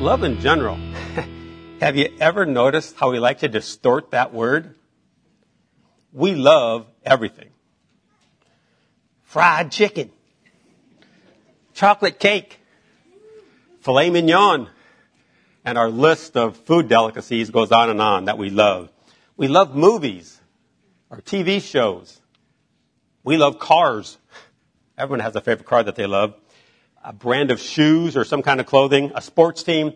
love in general. Have you ever noticed how we like to distort that word? We love everything. Fried chicken, chocolate cake, filet mignon, and our list of food delicacies goes on and on that we love. We love movies, our TV shows. We love cars. Everyone has a favorite car that they love. A brand of shoes or some kind of clothing, a sports team.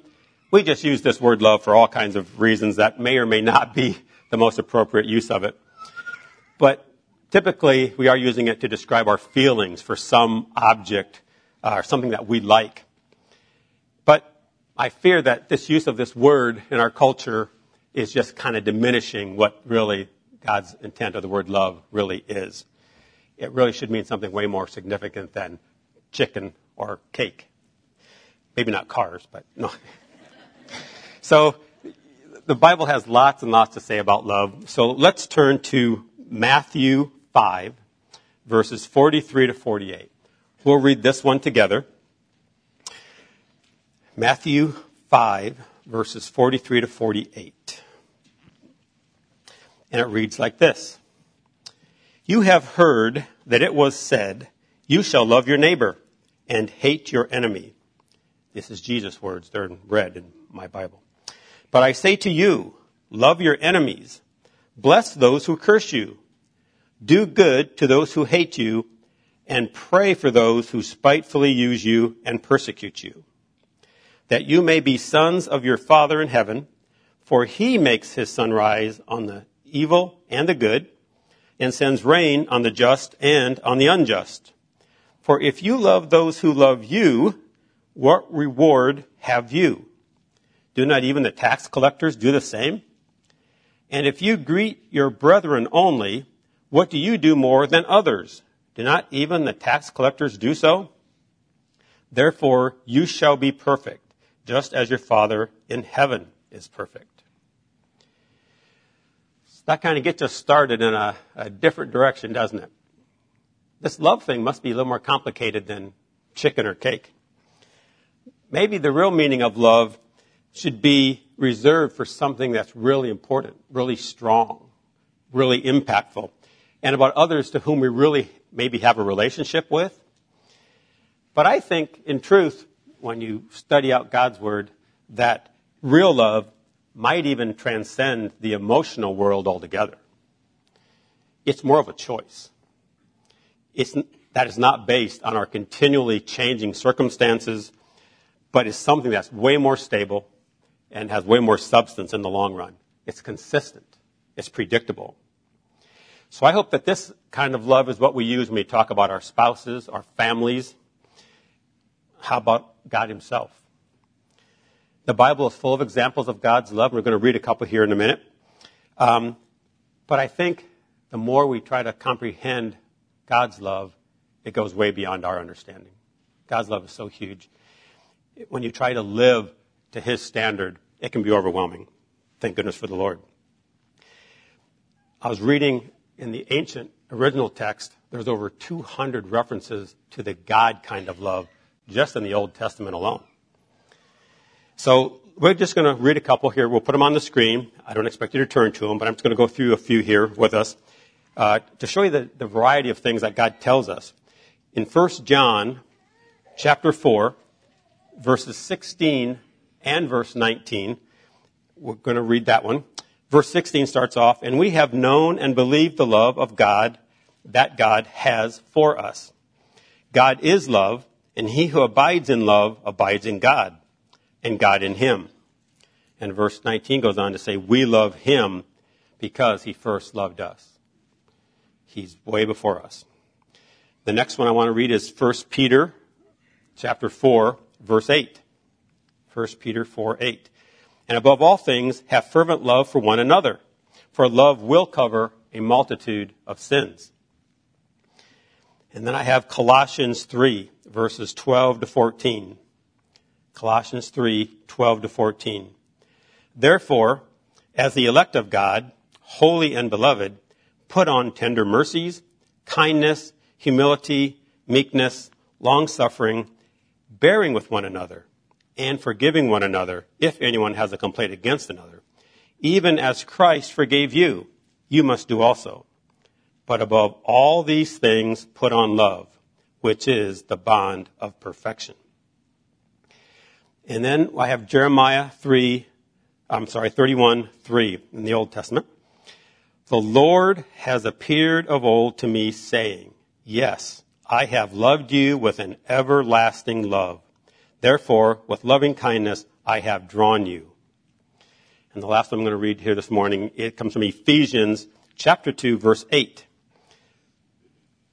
We just use this word love for all kinds of reasons that may or may not be the most appropriate use of it. But typically, we are using it to describe our feelings for some object uh, or something that we like. But I fear that this use of this word in our culture is just kind of diminishing what really God's intent of the word love really is. It really should mean something way more significant than chicken or cake. Maybe not cars, but no. so the Bible has lots and lots to say about love. So let's turn to Matthew 5, verses 43 to 48. We'll read this one together. Matthew 5, verses 43 to 48. And it reads like this You have heard that it was said, You shall love your neighbor and hate your enemy. This is Jesus' words. They're red in my Bible. But I say to you, love your enemies. Bless those who curse you. Do good to those who hate you and pray for those who spitefully use you and persecute you. That you may be sons of your Father in heaven, for he makes his sun rise on the evil and the good and sends rain on the just and on the unjust. For if you love those who love you, what reward have you? Do not even the tax collectors do the same? And if you greet your brethren only, what do you do more than others? Do not even the tax collectors do so? Therefore, you shall be perfect, just as your Father in heaven is perfect. So that kind of gets us started in a, a different direction, doesn't it? This love thing must be a little more complicated than chicken or cake. Maybe the real meaning of love should be reserved for something that's really important, really strong, really impactful, and about others to whom we really maybe have a relationship with. But I think, in truth, when you study out God's Word, that real love might even transcend the emotional world altogether. It's more of a choice that is not based on our continually changing circumstances, but is something that's way more stable and has way more substance in the long run. It's consistent. It's predictable. So I hope that this kind of love is what we use when we talk about our spouses, our families. How about God Himself? The Bible is full of examples of God's love. We're going to read a couple here in a minute. Um, but I think the more we try to comprehend God's love, it goes way beyond our understanding. God's love is so huge. When you try to live to His standard, it can be overwhelming. Thank goodness for the Lord. I was reading in the ancient original text, there's over 200 references to the God kind of love just in the Old Testament alone. So we're just going to read a couple here. We'll put them on the screen. I don't expect you to turn to them, but I'm just going to go through a few here with us uh, to show you the, the variety of things that God tells us. In 1 John chapter 4, verses 16 and verse 19, we're going to read that one. Verse 16 starts off, and we have known and believed the love of God that God has for us. God is love, and he who abides in love abides in God, and God in him. And verse 19 goes on to say, we love him because he first loved us. He's way before us. The next one I want to read is 1 Peter chapter 4, verse 8. 1 Peter 4, 8. And above all things, have fervent love for one another, for love will cover a multitude of sins. And then I have Colossians 3, verses 12 to 14. Colossians 3, 12 to 14. Therefore, as the elect of God, holy and beloved, put on tender mercies, kindness, humility, meekness, long suffering, bearing with one another, and forgiving one another if anyone has a complaint against another. Even as Christ forgave you, you must do also. But above all these things, put on love, which is the bond of perfection. And then I have Jeremiah 3, I'm sorry, 31, 3 in the Old Testament. The Lord has appeared of old to me saying, Yes, I have loved you with an everlasting love. Therefore, with loving kindness, I have drawn you. And the last one I'm going to read here this morning, it comes from Ephesians chapter 2, verse 8.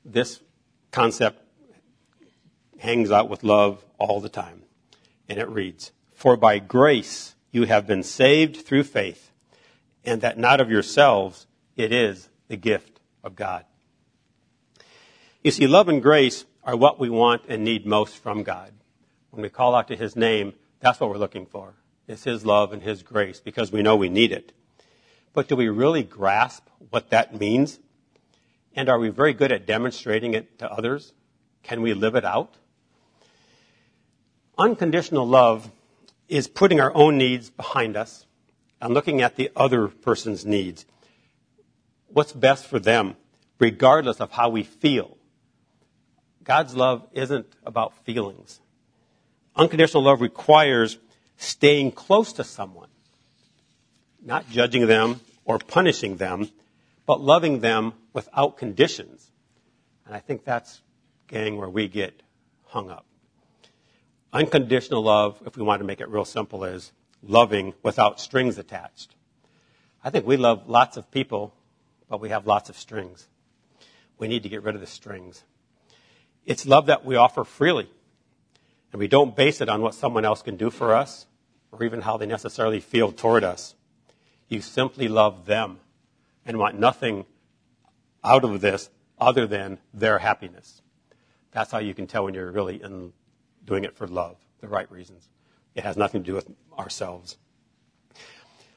This concept hangs out with love all the time. And it reads, For by grace you have been saved through faith, and that not of yourselves, it is the gift of God. You see, love and grace are what we want and need most from God. When we call out to His name, that's what we're looking for. It's His love and His grace because we know we need it. But do we really grasp what that means? And are we very good at demonstrating it to others? Can we live it out? Unconditional love is putting our own needs behind us and looking at the other person's needs. What's best for them, regardless of how we feel. God's love isn't about feelings. Unconditional love requires staying close to someone, not judging them or punishing them, but loving them without conditions. And I think that's, gang, where we get hung up. Unconditional love, if we want to make it real simple, is loving without strings attached. I think we love lots of people, but we have lots of strings. We need to get rid of the strings. It's love that we offer freely. And we don't base it on what someone else can do for us or even how they necessarily feel toward us. You simply love them and want nothing out of this other than their happiness. That's how you can tell when you're really in doing it for love, the right reasons. It has nothing to do with ourselves.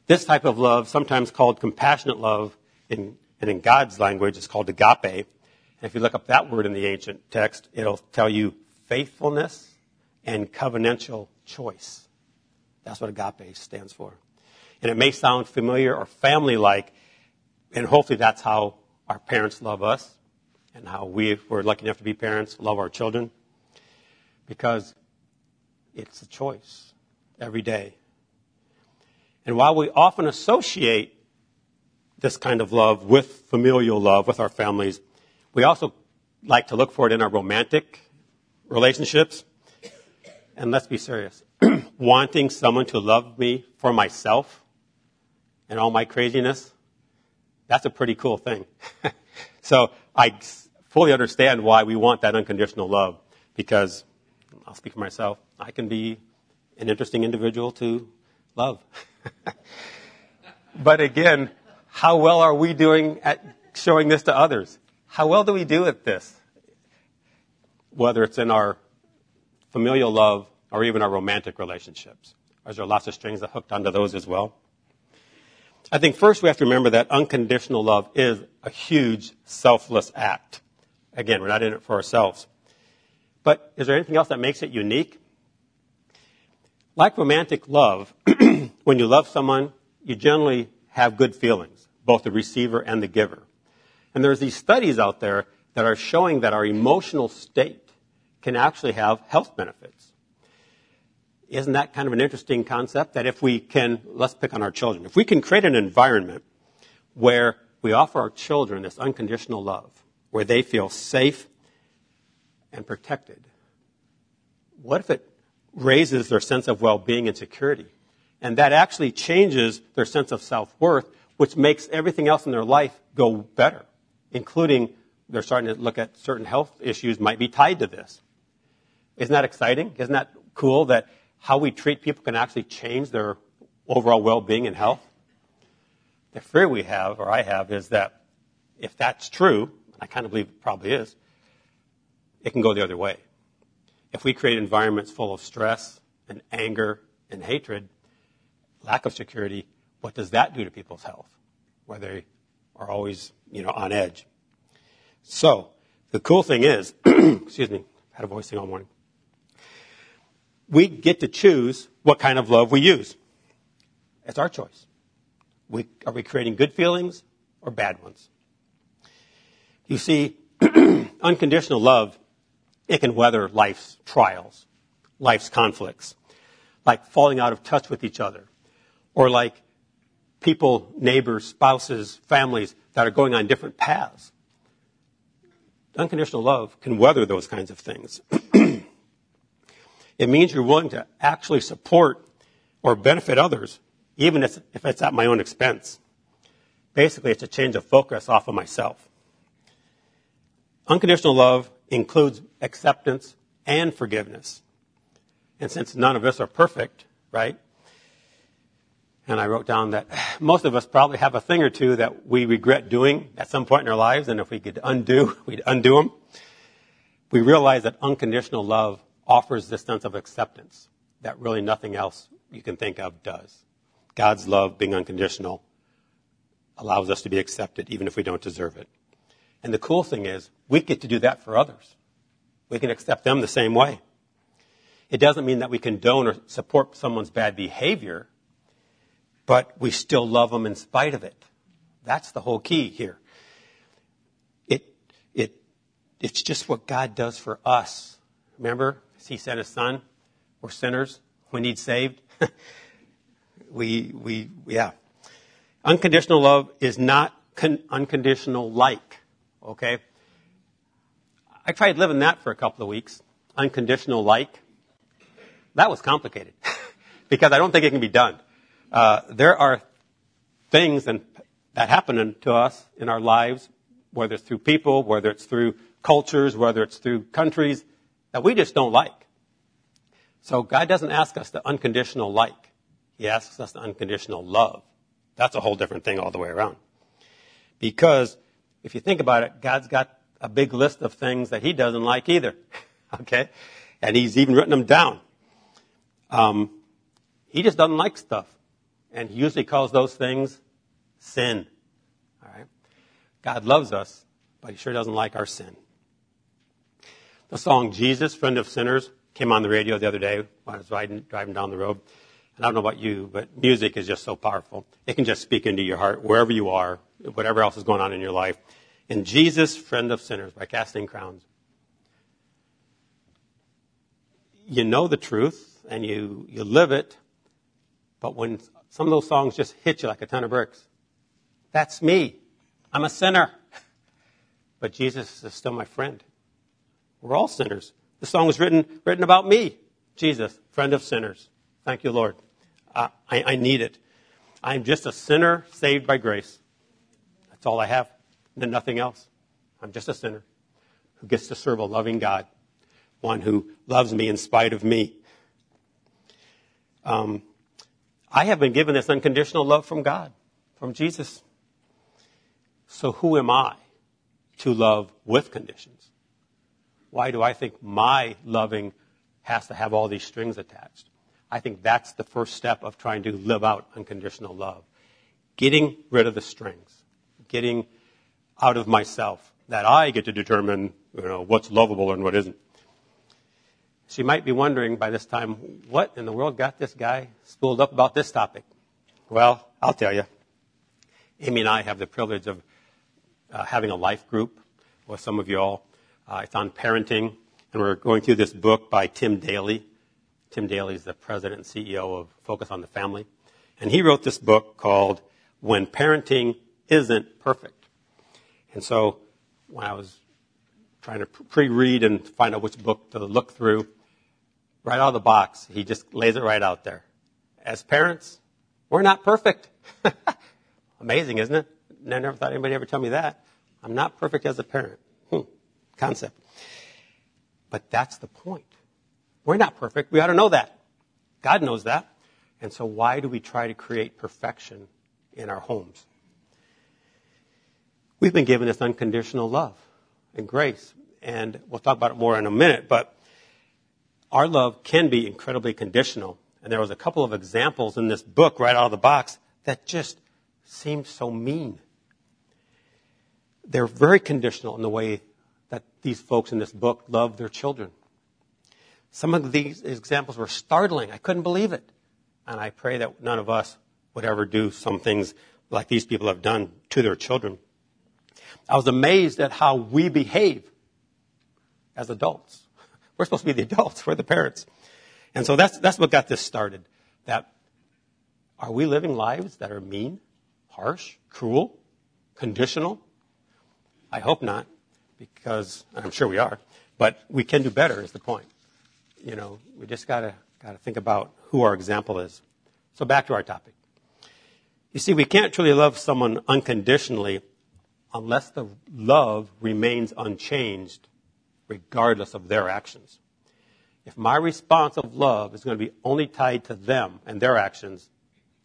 This type of love, sometimes called compassionate love, in, and in God's language, it's called agape. And if you look up that word in the ancient text, it'll tell you faithfulness and covenantal choice. That's what agape stands for. And it may sound familiar or family like, and hopefully that's how our parents love us and how we were lucky enough to be parents, love our children. Because it's a choice every day. And while we often associate this kind of love with familial love with our families, we also like to look for it in our romantic relationships. And let's be serious. Wanting someone to love me for myself and all my craziness, that's a pretty cool thing. so I fully understand why we want that unconditional love because I'll speak for myself. I can be an interesting individual to love. but again, how well are we doing at showing this to others? How well do we do at this? Whether it's in our familial love or even our romantic relationships. Are there lots of strings that hooked onto those as well? I think first we have to remember that unconditional love is a huge selfless act. Again, we're not in it for ourselves. But is there anything else that makes it unique? Like romantic love, when you love someone, you generally have good feelings, both the receiver and the giver. And there's these studies out there that are showing that our emotional state can actually have health benefits. Isn't that kind of an interesting concept? That if we can, let's pick on our children, if we can create an environment where we offer our children this unconditional love, where they feel safe and protected, what if it raises their sense of well-being and security? And that actually changes their sense of self-worth, which makes everything else in their life go better including they're starting to look at certain health issues might be tied to this. Isn't that exciting? Isn't that cool that how we treat people can actually change their overall well-being and health? The fear we have, or I have, is that if that's true, and I kind of believe it probably is, it can go the other way. If we create environments full of stress and anger and hatred, lack of security, what does that do to people's health? Where they are always, you know, on edge. So, the cool thing is, excuse me, I had a voice thing all morning. we get to choose what kind of love we use. It's our choice. We, are we creating good feelings or bad ones? You see, unconditional love, it can weather life's trials, life's conflicts, like falling out of touch with each other, or like people, neighbors, spouses, families that are going on different paths. Unconditional love can weather those kinds of things. it means you're willing to actually support or benefit others, even if it's at my own expense. Basically, it's a change of focus off of myself. Unconditional love includes acceptance and forgiveness. And since none of us are perfect, right? And I wrote down that most of us probably have a thing or two that we regret doing at some point in our lives, and if we could undo, we'd undo them. We realize that unconditional love offers this sense of acceptance that really nothing else you can think of does. God's love, being unconditional, allows us to be accepted even if we don't deserve it. And the cool thing is, we get to do that for others. We can accept them the same way. It doesn't mean that we condone or support someone's bad behavior, but we still love them in spite of it. That's the whole key here. It, it, it's just what God does for us. Remember, He sent His Son. We're sinners. We need saved. we, we, yeah. Unconditional love is not con- unconditional like. Okay? I tried living that for a couple of weeks. Unconditional like. That was complicated because I don't think it can be done. Uh, there are things and, that happen to us in our lives, whether it's through people, whether it's through cultures, whether it's through countries, that we just don't like. So God doesn't ask us the unconditional like. He asks us the unconditional love. That's a whole different thing all the way around. Because if you think about it, God's got a big list of things that he doesn't like either. okay? And he's even written them down. Um, he just doesn't like stuff. And he usually calls those things sin. All right? God loves us, but he sure doesn't like our sin. The song Jesus, Friend of Sinners, came on the radio the other day when I was riding, driving down the road. And I don't know about you, but music is just so powerful. It can just speak into your heart wherever you are, whatever else is going on in your life. And Jesus, Friend of Sinners by Casting Crowns. You know the truth and you, you live it, but when some of those songs just hit you like a ton of bricks, that's me. I'm a sinner. But Jesus is still my friend. We're all sinners. The song was written, written about me. Jesus, friend of sinners. Thank you, Lord. I, I need it. I'm just a sinner saved by grace. That's all I have. And nothing else. I'm just a sinner who gets to serve a loving God, one who loves me in spite of me. Um, I have been given this unconditional love from God, from Jesus. So who am I to love with conditions? Why do I think my loving has to have all these strings attached? I think that's the first step of trying to live out unconditional love. Getting rid of the strings. Getting out of myself. That I get to determine, you know, what's lovable and what isn't. She might be wondering by this time, what in the world got this guy spooled up about this topic? Well, I'll tell you. Amy and I have the privilege of uh, having a life group with some of you all. Uh, it's on parenting, and we're going through this book by Jim Daly. Jim Daly is the president and CEO of Focus on the Family. And he wrote this book called When Parenting Isn't Perfect. And so when I was trying to pre-read and find out which book to look through, right out of the box, he just lays it right out there. As parents, we're not perfect. Amazing, isn't it? I never thought anybody ever tell me that. I'm not perfect as a parent. Hmm. Concept. But that's the point. We're not perfect. We ought to know that. God knows that. And so why do we try to create perfection in our homes? We've been given this unconditional love and grace. And we'll talk about it more in a minute, but our love can be incredibly conditional. And there was a couple of examples in this book right out of the box that just seemed so mean. They're very conditional in the way that these folks in this book love their children. Some of these examples were startling. I couldn't believe it. And I pray that none of us would ever do some things like these people have done to their children. I was amazed at how we behave as adults. We're supposed to be the adults. We're the parents. And so that's, that's what got this started. That are we living lives that are mean, harsh, cruel, conditional? I hope not, because I'm sure we are, but we can do better is the point. You know, we just gotta, gotta think about who our example is. So back to our topic. You see, we can't truly love someone unconditionally unless the love remains unchanged regardless of their actions. If my response of love is going to be only tied to them and their actions,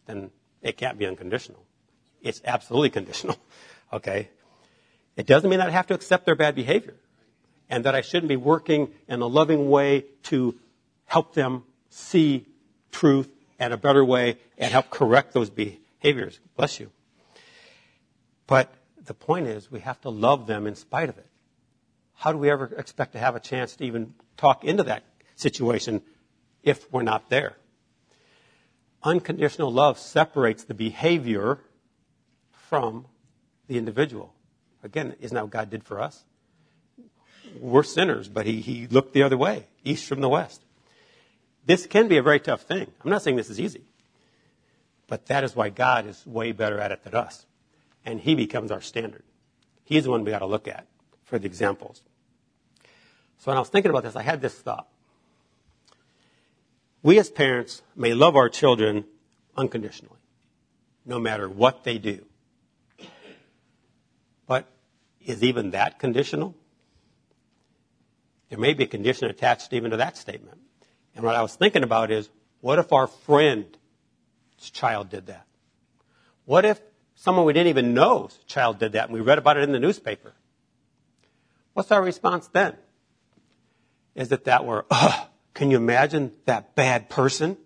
then it can't be unconditional. It's absolutely conditional. Okay? It doesn't mean I have to accept their bad behavior and that I shouldn't be working in a loving way to help them see truth and a better way and help correct those behaviors. Bless you. But the point is we have to love them in spite of it. How do we ever expect to have a chance to even talk into that situation if we're not there? Unconditional love separates the behavior from the individual. Again, isn't that what God did for us? We're sinners, but he, he looked the other way, east from the west. This can be a very tough thing. I'm not saying this is easy, but that is why God is way better at it than us. And He becomes our standard. He's the one we got to look at for the examples. So when I was thinking about this, I had this thought. We as parents may love our children unconditionally, no matter what they do. But is even that conditional? There may be a condition attached even to that statement. And what I was thinking about is, what if our friend's child did that? What if someone we didn't even know's child did that and we read about it in the newspaper? What's our response then? Is it that we're, ugh, can you imagine that bad person? And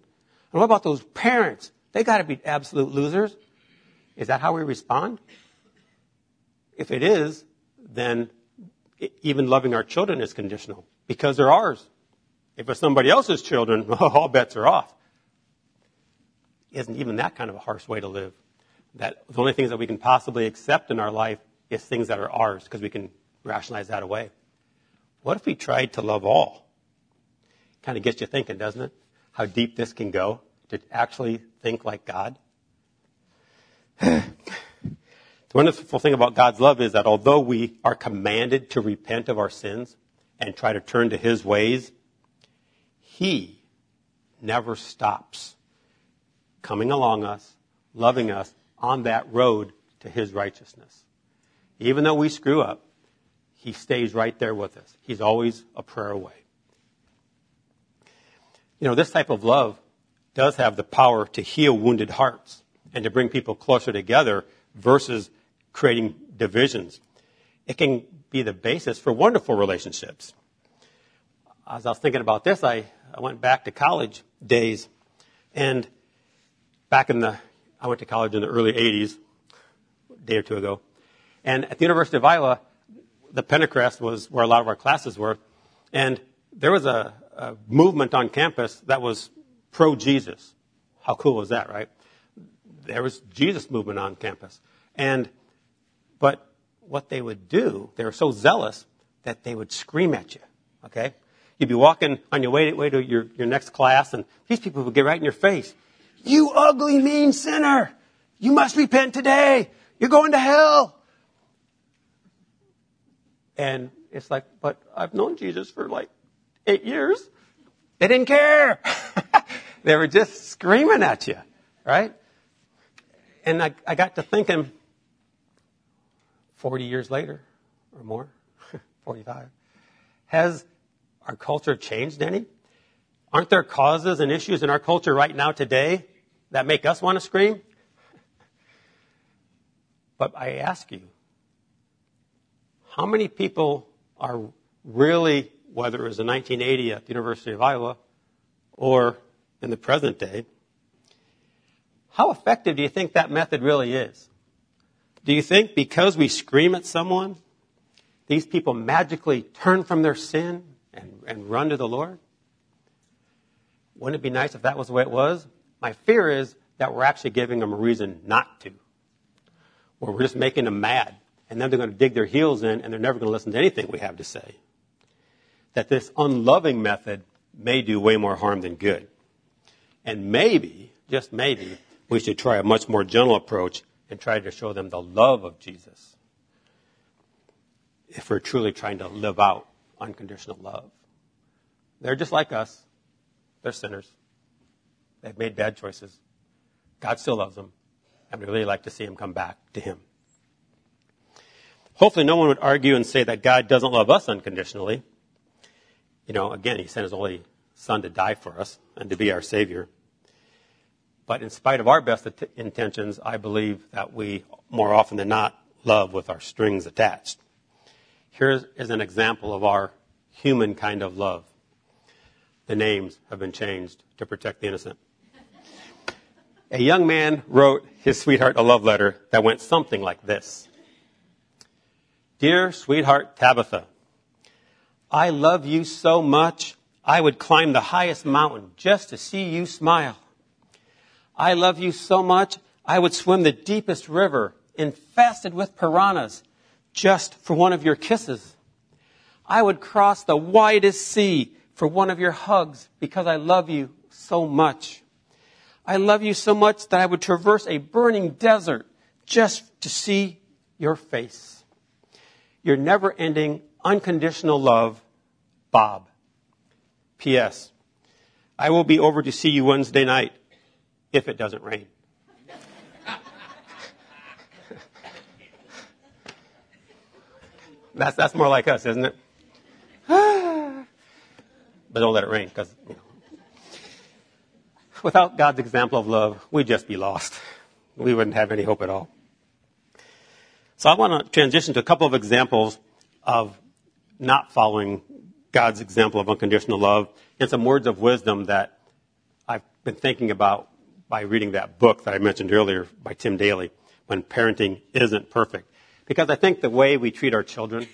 what about those parents? They gotta be absolute losers. Is that how we respond? If it is, then even loving our children is conditional because they're ours. If it's somebody else's children, all bets are off. Isn't even that kind of a harsh way to live? That the only things that we can possibly accept in our life is things that are ours because we can rationalize that away. What if we tried to love all? Kind of gets you thinking, doesn't it? How deep this can go to actually think like God. The wonderful thing about God's love is that although we are commanded to repent of our sins and try to turn to His ways, He never stops coming along us, loving us on that road to His righteousness. Even though we screw up, He stays right there with us. He's always a prayer away. You know, this type of love does have the power to heal wounded hearts and to bring people closer together versus creating divisions. It can be the basis for wonderful relationships. As I was thinking about this, I, I went back to college days and back in the, I went to college in the early 80s, a day or two ago. And at the University of Iowa, the Pentacrest was where a lot of our classes were. And there was a, a movement on campus that was pro Jesus. How cool was that, right? There was Jesus movement on campus. And but what they would do, they were so zealous that they would scream at you. Okay? You'd be walking on your way, way to your, your next class, and these people would get right in your face. You ugly, mean sinner! You must repent today! You're going to hell! And it's like, but I've known Jesus for like eight years. They didn't care. they were just screaming at you, right? And I, I got to thinking, 40 years later or more, 45, has our culture changed any? Aren't there causes and issues in our culture right now today that make us want to scream? But I ask you, how many people are really, whether it was in 1980 at the University of Iowa or in the present day, how effective do you think that method really is? Do you think because we scream at someone, these people magically turn from their sin and, and run to the Lord? Wouldn't it be nice if that was the way it was? My fear is that we're actually giving them a reason not to. Or we're just making them mad. And then they're going to dig their heels in and they're never going to listen to anything we have to say. That this unloving method may do way more harm than good. And maybe, just maybe, we should try a much more gentle approach and try to show them the love of Jesus. If we're truly trying to live out unconditional love. They're just like us. They're sinners. They've made bad choices. God still loves them, and we really like to see them come back to Him. Hopefully, no one would argue and say that God doesn't love us unconditionally. You know, again, He sent His only Son to die for us and to be our Savior. But in spite of our best intentions, I believe that we, more often than not, love with our strings attached. Here is an example of our human kind of love the names have been changed to protect the innocent. A young man wrote his sweetheart a love letter that went something like this Dear sweetheart Tabitha, I love you so much, I would climb the highest mountain just to see you smile. I love you so much, I would swim the deepest river infested with piranhas just for one of your kisses. I would cross the widest sea for one of your hugs because I love you so much. I love you so much that I would traverse a burning desert just to see your face. Your never ending, unconditional love, Bob. P.S. I will be over to see you Wednesday night if it doesn't rain. that's, that's more like us, isn't it? but don't let it rain because you know, without God's example of love, we'd just be lost. We wouldn't have any hope at all. So I want to transition to a couple of examples of not following God's example of unconditional love and some words of wisdom that I've been thinking about by reading that book that I mentioned earlier by Jim Daly, When Parenting Isn't Perfect. Because I think the way we treat our children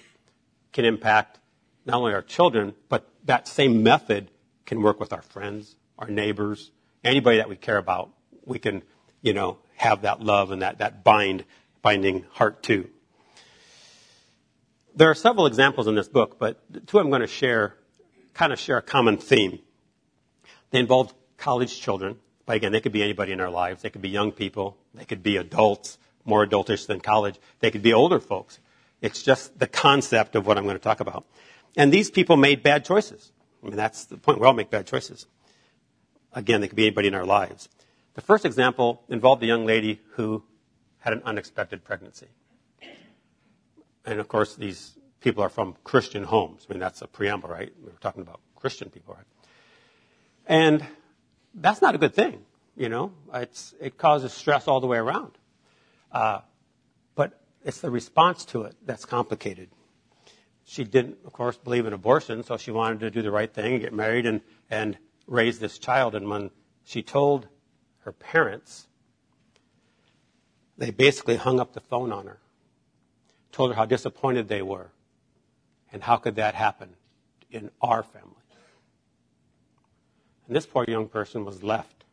can impact not only our children, but that same method can work with our friends, our neighbors, anybody that we care about. We can, you know, have that love and that, that bind, binding heart too. There are several examples in this book, but two I'm going to share kind of share a common theme. They involved college children, but again, they could be anybody in our lives. They could be young people. They could be adults, more adultish than college. They could be older folks. It's just the concept of what I'm going to talk about. And these people made bad choices. I mean, that's the point. We all make bad choices. Again, they could be anybody in our lives. The first example involved a young lady who had an unexpected pregnancy. And of course, these people are from Christian homes. I mean, that's a preamble, right? We are talking about Christian people, right? And that's not a good thing, you know? It's, it causes stress all the way around. Uh, but it's the response to it that's complicated she didn't, of course, believe in abortion, so she wanted to do the right thing and get married and, and raise this child. And when she told her parents, they basically hung up the phone on her, told her how disappointed they were, and how could that happen in our family. And this poor young person was left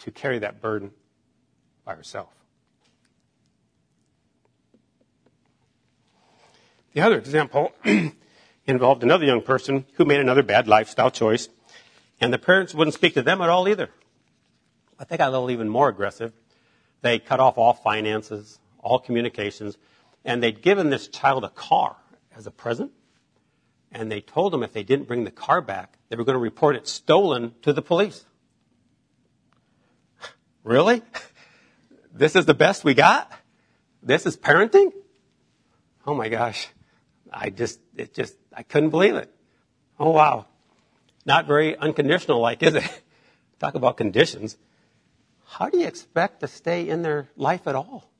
to carry that burden by herself. The other example involved another young person who made another bad lifestyle choice, and the parents wouldn't speak to them at all either. Think I got a little even more aggressive. They cut off all finances, all communications, and they'd given this child a car as a present, and they told them if they didn't bring the car back, they were going to report it stolen to the police. Really? This is the best we got? This is parenting? Oh my gosh. I just, it just, I couldn't believe it. Oh wow. Not very unconditional like, is it? Talk about conditions. How do you expect to stay in their life at all?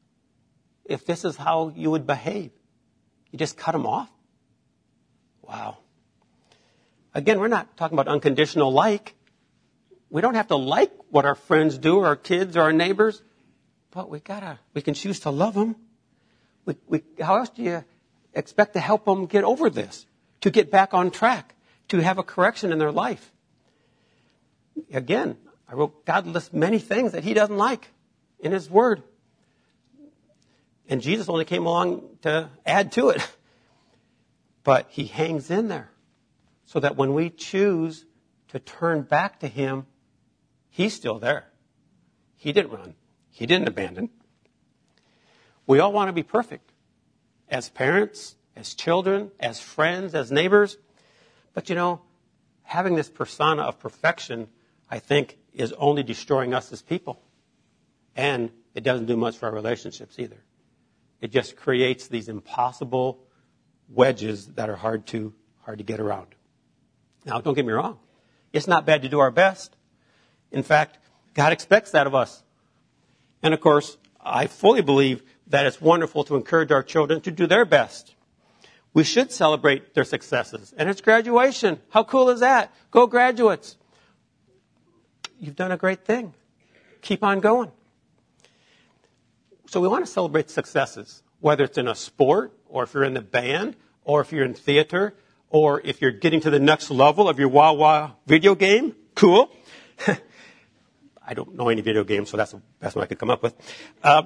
If this is how you would behave, you just cut them off? Wow. Again, we're not talking about unconditional like. We don't have to like what our friends do, or our kids, or our neighbors, but we gotta, we can choose to love them. We, we, how else do you expect to help them get over this, to get back on track, to have a correction in their life. again, I wrote, God lists many things that he doesn't like in his word. And Jesus only came along to add to it. But he hangs in there so that when we choose to turn back to him, he's still there. He didn't run. He didn't abandon. We all want to be perfect as parents, as children, as friends, as neighbors. But you know, having this persona of perfection, I think, is only destroying us as people. And it doesn't do much for our relationships either. It just creates these impossible wedges that are hard to, hard to get around. Now, don't get me wrong. It's not bad to do our best. In fact, God expects that of us. And of course, I fully believe that it's wonderful to encourage our children to do their best. We should celebrate their successes. And it's graduation. How cool is that? Go graduates. You've done a great thing. Keep on going. So we want to celebrate successes, whether it's in a sport, or if you're in the band, or if you're in theater, or if you're getting to the next level of your Wah Wah video game. Cool. I don't know any video games, so that's the best one I could come up with. Uh,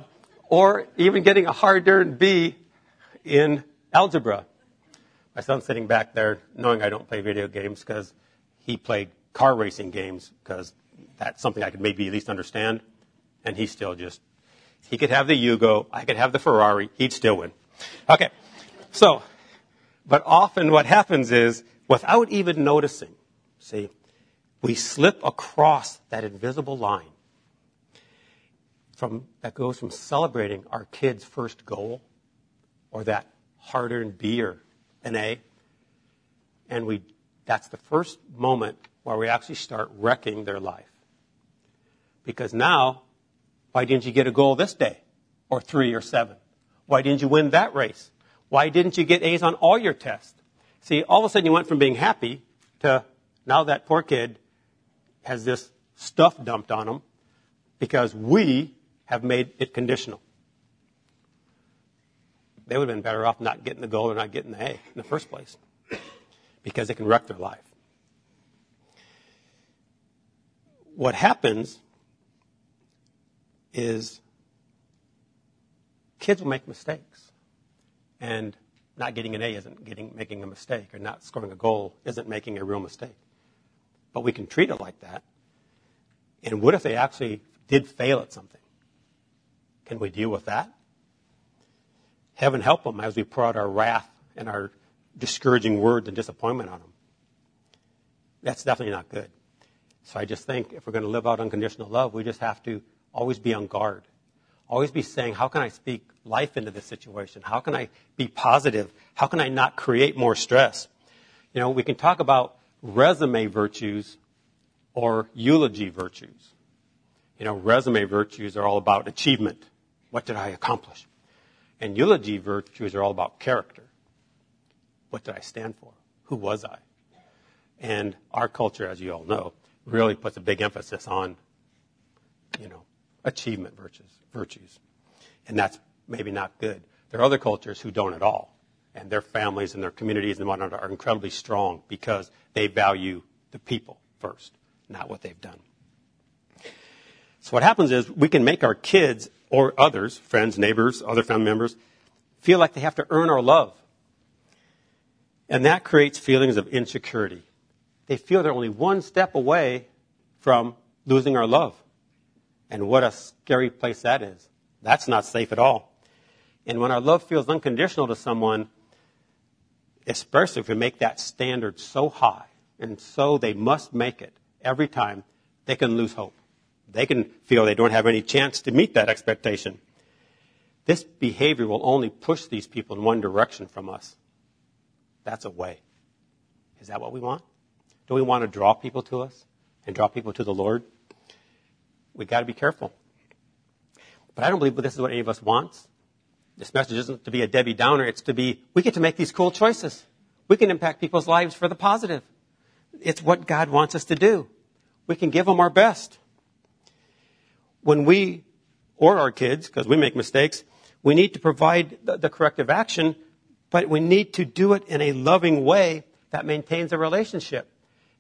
or even getting a hard-earned B in algebra. My son's sitting back there knowing I don't play video games because he played car racing games because that's something I could maybe at least understand. And he still just, he could have the Yugo, I could have the Ferrari, he'd still win. Okay. So, but often what happens is, without even noticing, see, we slip across that invisible line from, that goes from celebrating our kid's first goal or that hard earned B or an A. And we, that's the first moment where we actually start wrecking their life. Because now, why didn't you get a goal this day? Or three or seven? Why didn't you win that race? Why didn't you get A's on all your tests? See, all of a sudden you went from being happy to now that poor kid has this stuff dumped on him because we have made it conditional. They would have been better off not getting the goal or not getting the A in the first place because it can wreck their life. What happens is kids will make mistakes. And not getting an A isn't getting, making a mistake, or not scoring a goal isn't making a real mistake. But we can treat it like that. And what if they actually did fail at something? Can we deal with that? Heaven help them as we pour out our wrath and our discouraging words and disappointment on them. That's definitely not good. So I just think if we're going to live out unconditional love, we just have to always be on guard. Always be saying, how can I speak life into this situation? How can I be positive? How can I not create more stress? You know, we can talk about resume virtues or eulogy virtues. You know, resume virtues are all about achievement. What did I accomplish? And eulogy virtues are all about character. What did I stand for? Who was I? And our culture, as you all know, really puts a big emphasis on, you know, achievement virtues, virtues. And that's maybe not good. There are other cultures who don't at all. And their families and their communities and whatnot are incredibly strong because they value the people first, not what they've done. So what happens is we can make our kids or others, friends, neighbors, other family members, feel like they have to earn our love. And that creates feelings of insecurity. They feel they're only one step away from losing our love. And what a scary place that is. That's not safe at all. And when our love feels unconditional to someone, especially if we make that standard so high and so they must make it every time, they can lose hope. They can feel they don't have any chance to meet that expectation. This behavior will only push these people in one direction from us. That's a way. Is that what we want? Do we want to draw people to us and draw people to the Lord? We got to be careful. But I don't believe this is what any of us wants. This message isn't to be a Debbie Downer. It's to be, we get to make these cool choices. We can impact people's lives for the positive. It's what God wants us to do. We can give them our best when we, or our kids, because we make mistakes, we need to provide the, the corrective action, but we need to do it in a loving way that maintains a relationship.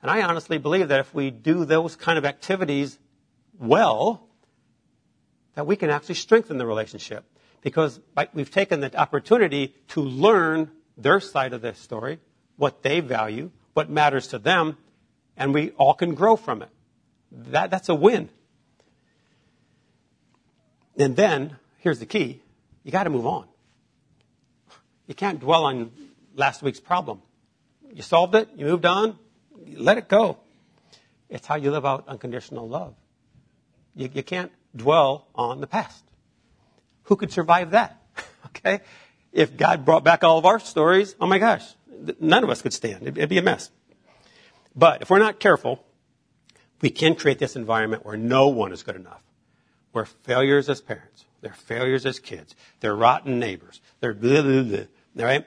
And I honestly believe that if we do those kind of activities well, that we can actually strengthen the relationship. Because we've taken the opportunity to learn their side of the story, what they value, what matters to them, and we all can grow from it. That, that's a win. And then, here's the key you got to move on. You can't dwell on last week's problem. You solved it, you moved on, let it go. It's how you live out unconditional love. You, you can't dwell on the past. Who could survive that? okay? If God brought back all of our stories, oh my gosh, none of us could stand. It'd, it'd be a mess. But if we're not careful, we can create this environment where no one is good enough. We're failures as parents. They're failures as kids. They're rotten neighbors. They're blah, blah, blah. All right?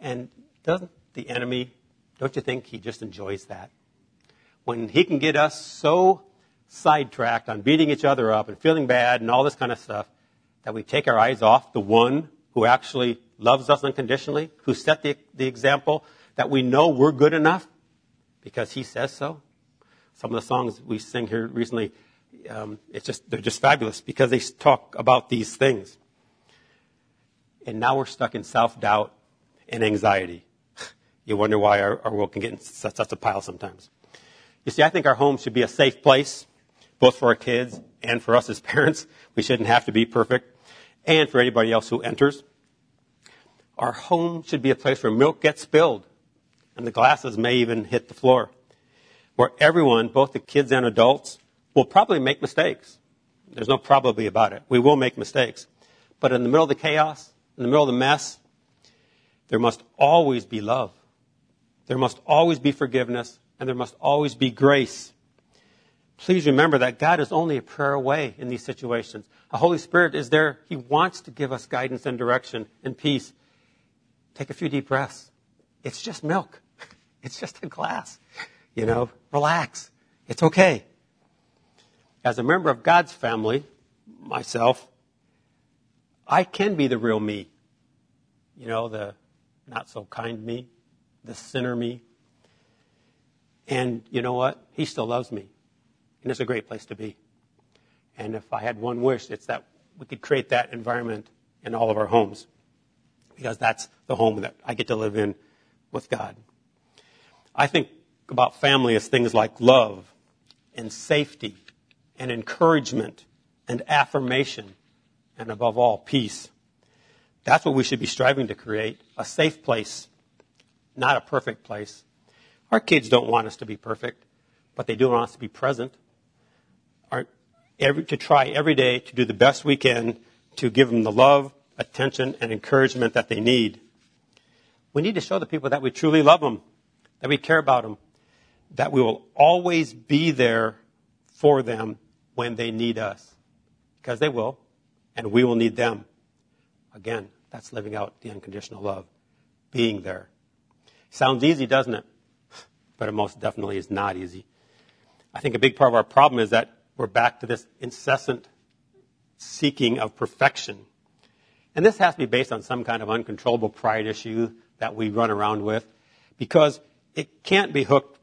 And doesn't the enemy, don't you think he just enjoys that? When he can get us so sidetracked on beating each other up and feeling bad and all this kind of stuff that we take our eyes off the one who actually loves us unconditionally, who set the, the example that we know we're good enough because he says so. Some of the songs we sing here recently, um, it's just, they're just fabulous because they talk about these things. And now we're stuck in self-doubt and anxiety. You wonder why our, our world can get in such, such a pile sometimes. You see, I think our home should be a safe place, both for our kids and for us as parents. We shouldn't have to be perfect. And for anybody else who enters. Our home should be a place where milk gets spilled and the glasses may even hit the floor. Where everyone, both the kids and adults, will probably make mistakes. There's no probably about it. We will make mistakes. But in the middle of the chaos, in the middle of the mess, there must always be love. There must always be forgiveness, and there must always be grace. Please remember that God is only a prayer away in these situations. The Holy Spirit is there. He wants to give us guidance and direction and peace. Take a few deep breaths. It's just milk. It's just a glass. You know, relax. It's okay. As a member of God's family, myself, I can be the real me. You know, the not so kind me, the sinner me. And you know what? He still loves me. And it's a great place to be. And if I had one wish, it's that we could create that environment in all of our homes. Because that's the home that I get to live in with God. I think about family as things like love and safety and encouragement and affirmation and above all, peace. That's what we should be striving to create a safe place, not a perfect place. Our kids don't want us to be perfect, but they do want us to be present. Our, every, to try every day to do the best we can to give them the love, attention, and encouragement that they need. We need to show the people that we truly love them, that we care about them, that we will always be there for them when they need us. Because they will, and we will need them. Again, that's living out the unconditional love, being there. Sounds easy, doesn't it? But it most definitely is not easy. I think a big part of our problem is that we're back to this incessant seeking of perfection. And this has to be based on some kind of uncontrollable pride issue that we run around with because it can't be hooked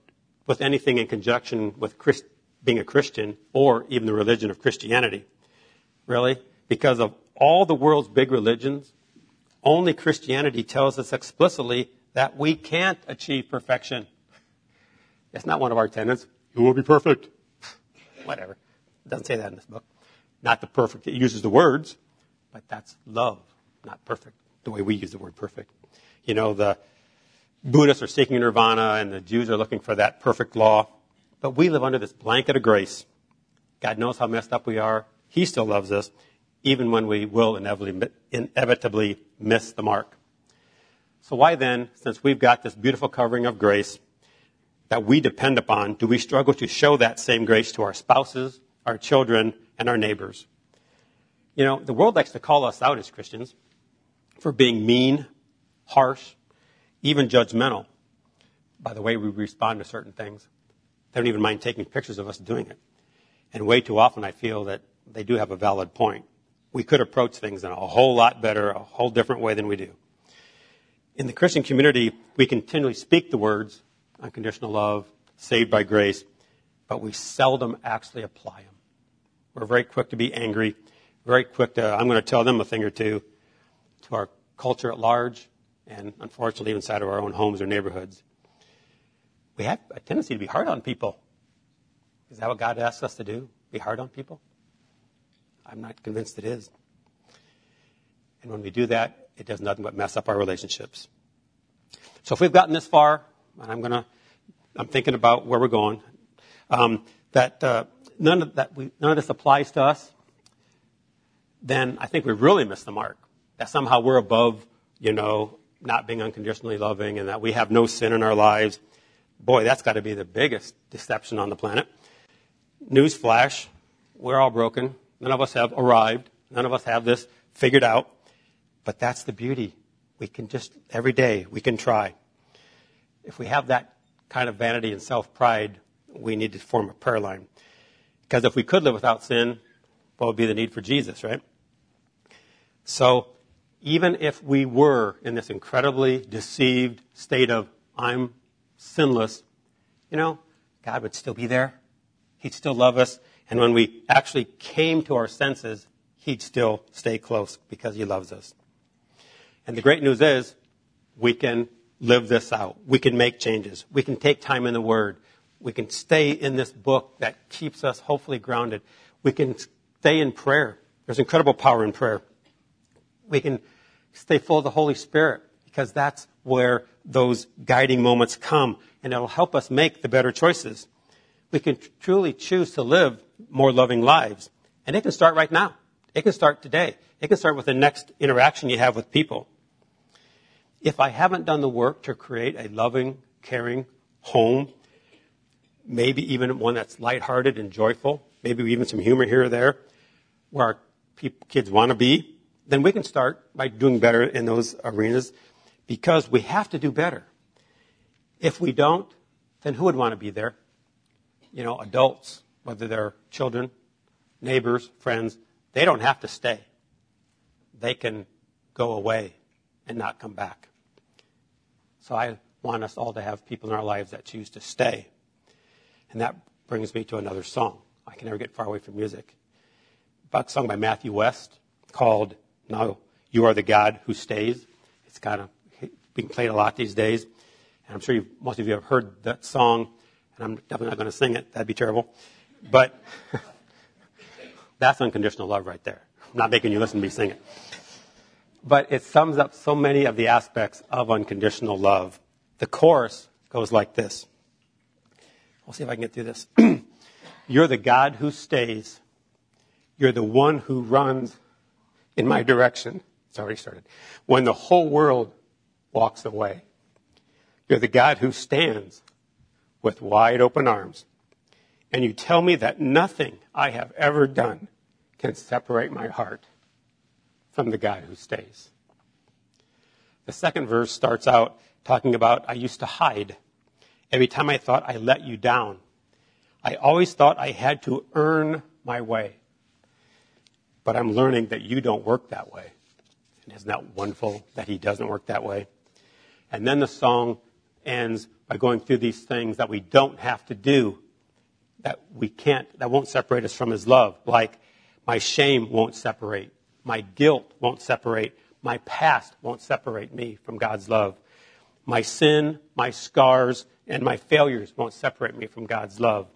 with anything in conjunction with Christ, being a Christian or even the religion of Christianity. Really? Because of all the world's big religions, only Christianity tells us explicitly that we can't achieve perfection. It's not one of our tenets. You will be perfect. Whatever. It doesn't say that in this book. Not the perfect. It uses the words, but that's love, not perfect, the way we use the word perfect. You know, the Buddhists are seeking nirvana and the Jews are looking for that perfect law. But we live under this blanket of grace. God knows how messed up we are. He still loves us, even when we will inevitably, miss the mark. So why then, since we've got this beautiful covering of grace that we depend upon, do we struggle to show that same grace to our spouses, our children, and our neighbors? You know, the world likes to call us out as Christians for being mean, harsh, even judgmental by the way we respond to certain things. They don't even mind taking pictures of us doing it. And way too often I feel that they do have a valid point. We could approach things in a whole lot better, a whole different way than we do. In the Christian community, we continually speak the words unconditional love, saved by grace, but we seldom actually apply them. We're very quick to be angry, very quick to, I'm going to tell them a thing or two to our culture at large, and unfortunately inside of our own homes or neighborhoods. We have a tendency to be hard on people. Is that what God asks us to do? Be hard on people? I'm not convinced it is. And when we do that, it does nothing but mess up our relationships. So if we've gotten this far, and I'm gonna, I'm thinking about where we're going, um, that uh, none of that we, none of this applies to us, then I think we really missed the mark. That somehow we're above, you know, not being unconditionally loving, and that we have no sin in our lives. Boy, that's got to be the biggest deception on the planet. Newsflash: we're all broken. None of us have arrived. None of us have this figured out. But that's the beauty. We can just, every day, we can try. If we have that kind of vanity and self pride, we need to form a prayer line. Because if we could live without sin, what would be the need for Jesus, right? So, even if we were in this incredibly deceived state of, I'm sinless, you know, God would still be there. He'd still love us. And when we actually came to our senses, He'd still stay close because He loves us. And the great news is we can live this out. We can make changes. We can take time in the Word. We can stay in this book that keeps us hopefully grounded. We can stay in prayer. There's incredible power in prayer. We can stay full of the Holy Spirit because that's where those guiding moments come and it'll help us make the better choices. We can truly choose to live more loving lives. And it can start right now. It can start today. It can start with the next interaction you have with people if I haven't done the work to create a loving, caring home, maybe even one that's lighthearted and joyful, maybe even some humor here or there, where our kids want to be, then we can start by doing better in those arenas because we have to do better. If we don't, then who would want to be there? You know, adults, whether they're children, neighbors, friends, they don't have to stay. They can go away and not come back. So I want us all to have people in our lives that choose to stay. And that brings me to another song. I can never get far away from music. A song by Matthew West called Now You Are the God Who Stays. It's kind of being played a lot these days. And I'm sure most of you have heard that song, and I'm definitely not going to sing it. That'd be terrible. But that's unconditional love right there. I'm not making you listen to me sing it but it sums up so many of the aspects of unconditional love. The chorus goes like this. We'll see if I can get through this. You're the God who stays. You're the one who runs in my direction. It's already started. When the whole world walks away. You're the God who stands with wide open arms. And you tell me that nothing I have ever done can separate my heart from the God who stays. The second verse starts out talking about I used to hide. Every time I thought I let you down, I always thought I had to earn my way. But I'm learning that you don't work that way. And isn't that wonderful that he doesn't work that way? And then the song ends by going through these things that we don't have to do, that we can't, that won't separate us from his love. Like, my shame won't separate. My guilt won't separate. My past won't separate me from God's love. My sin, my scars, and my failures won't separate me from God's love.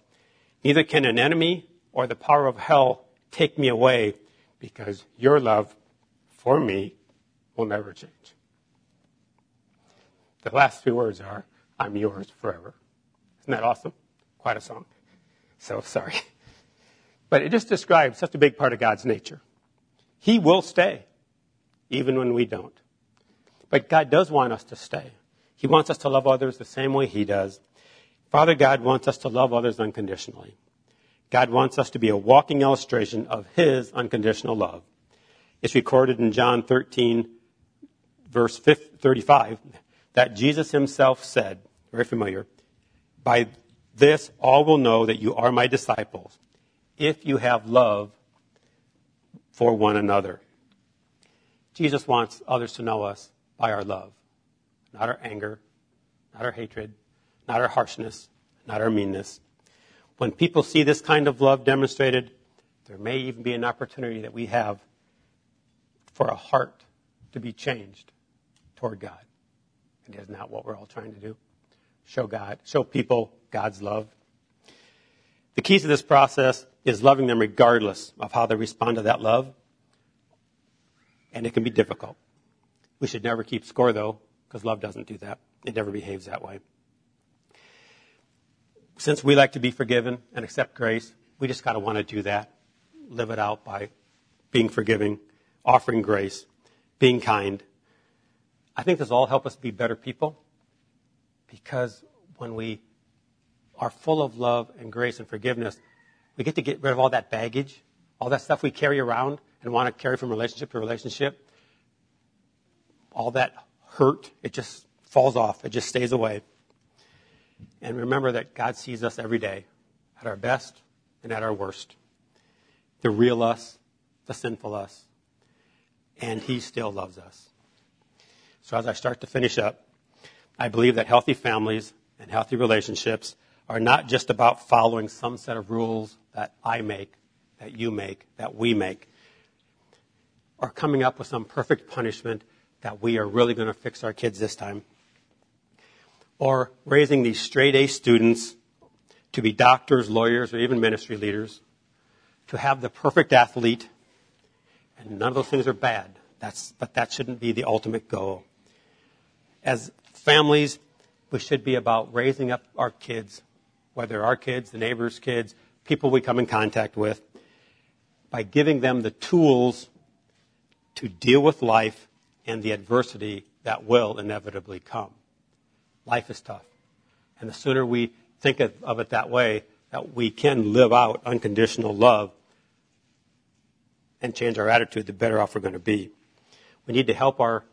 Neither can an enemy or the power of hell take me away because your love for me will never change. The last three words are, I'm yours forever. Isn't that awesome? Quite a song. So sorry. But it just describes such a big part of God's nature. He will stay, even when we don't. But God does want us to stay. He wants us to love others the same way He does. Father God wants us to love others unconditionally. God wants us to be a walking illustration of His unconditional love. It's recorded in John 13, verse 35, that Jesus Himself said, very familiar, by this all will know that you are my disciples, if you have love for one another. Jesus wants others to know us by our love, not our anger, not our hatred, not our harshness, not our meanness. When people see this kind of love demonstrated, there may even be an opportunity that we have for a heart to be changed toward God. And isn't what we're all trying to do? Show God, show people God's love. The key to this process is loving them regardless of how they respond to that love. And it can be difficult. We should never keep score though, because love doesn't do that. It never behaves that way. Since we like to be forgiven and accept grace, we just gotta want to do that. Live it out by being forgiving, offering grace, being kind. I think this will all help us be better people because when we are full of love and grace and forgiveness, we get to get rid of all that baggage, all that stuff we carry around and want to carry from relationship to relationship. All that hurt, it just falls off. It just stays away. And remember that God sees us every day at our best and at our worst. The real us, the sinful us. And He still loves us. So as I start to finish up, I believe that healthy families and healthy relationships are not just about following some set of rules that I make, that you make, that we make, or coming up with some perfect punishment that we are really going to fix our kids this time, or raising these straight A students to be doctors, lawyers, or even ministry leaders, to have the perfect athlete, and none of those things are bad. That's, but that shouldn't be the ultimate goal as families, we should be about raising up our kids, whether our kids, the neighbors' kids, people we come in contact with, by giving them the tools to deal with life and the adversity that will inevitably come. Life is tough. And the sooner we think of, of it that way, that we can live out unconditional love and change our attitude, the better off we're going to be. We need to help our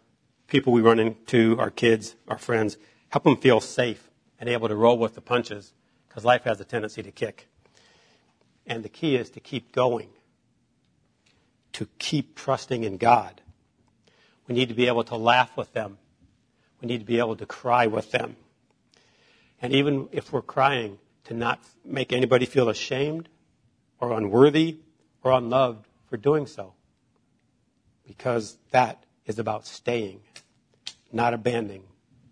people we run into, our kids, our friends, help them feel safe and able to roll with the punches because life has a tendency to kick. And the key is to keep going, to keep trusting in God. We need to be able to laugh with them. We need to be able to cry with them. And even if we're crying, to not make anybody feel ashamed or unworthy or unloved for doing so. Because that is about staying, not abandoning,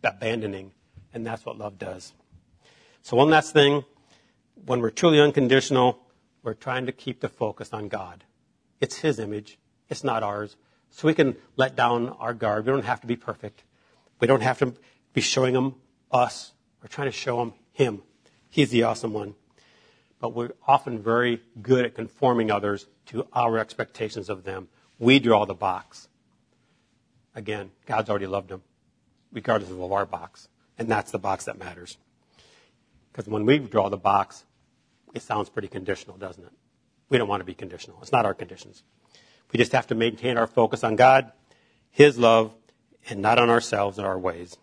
abandoning, and that's what love does. So one last thing, when we're truly unconditional, we're trying to keep the focus on God. It's His image, it's not ours. So we can let down our guard. We don't have to be perfect. We don't have to be showing them us. We're trying to show them Him. He's the awesome one. But we're often very good at conforming others to our expectations of them. We draw the box. Again, God's already loved them, regardless of our box. And that's the box that matters. Because when we draw the box, it sounds pretty conditional, doesn't it? We don't want to be conditional. It's not our conditions. We just have to maintain our focus on God, His love, and not on ourselves and our ways.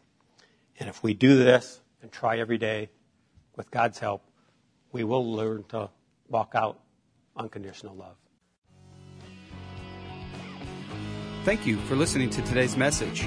And if we do this and try every day with God's help, we will learn to walk out unconditional love. Thank you for listening to today's message.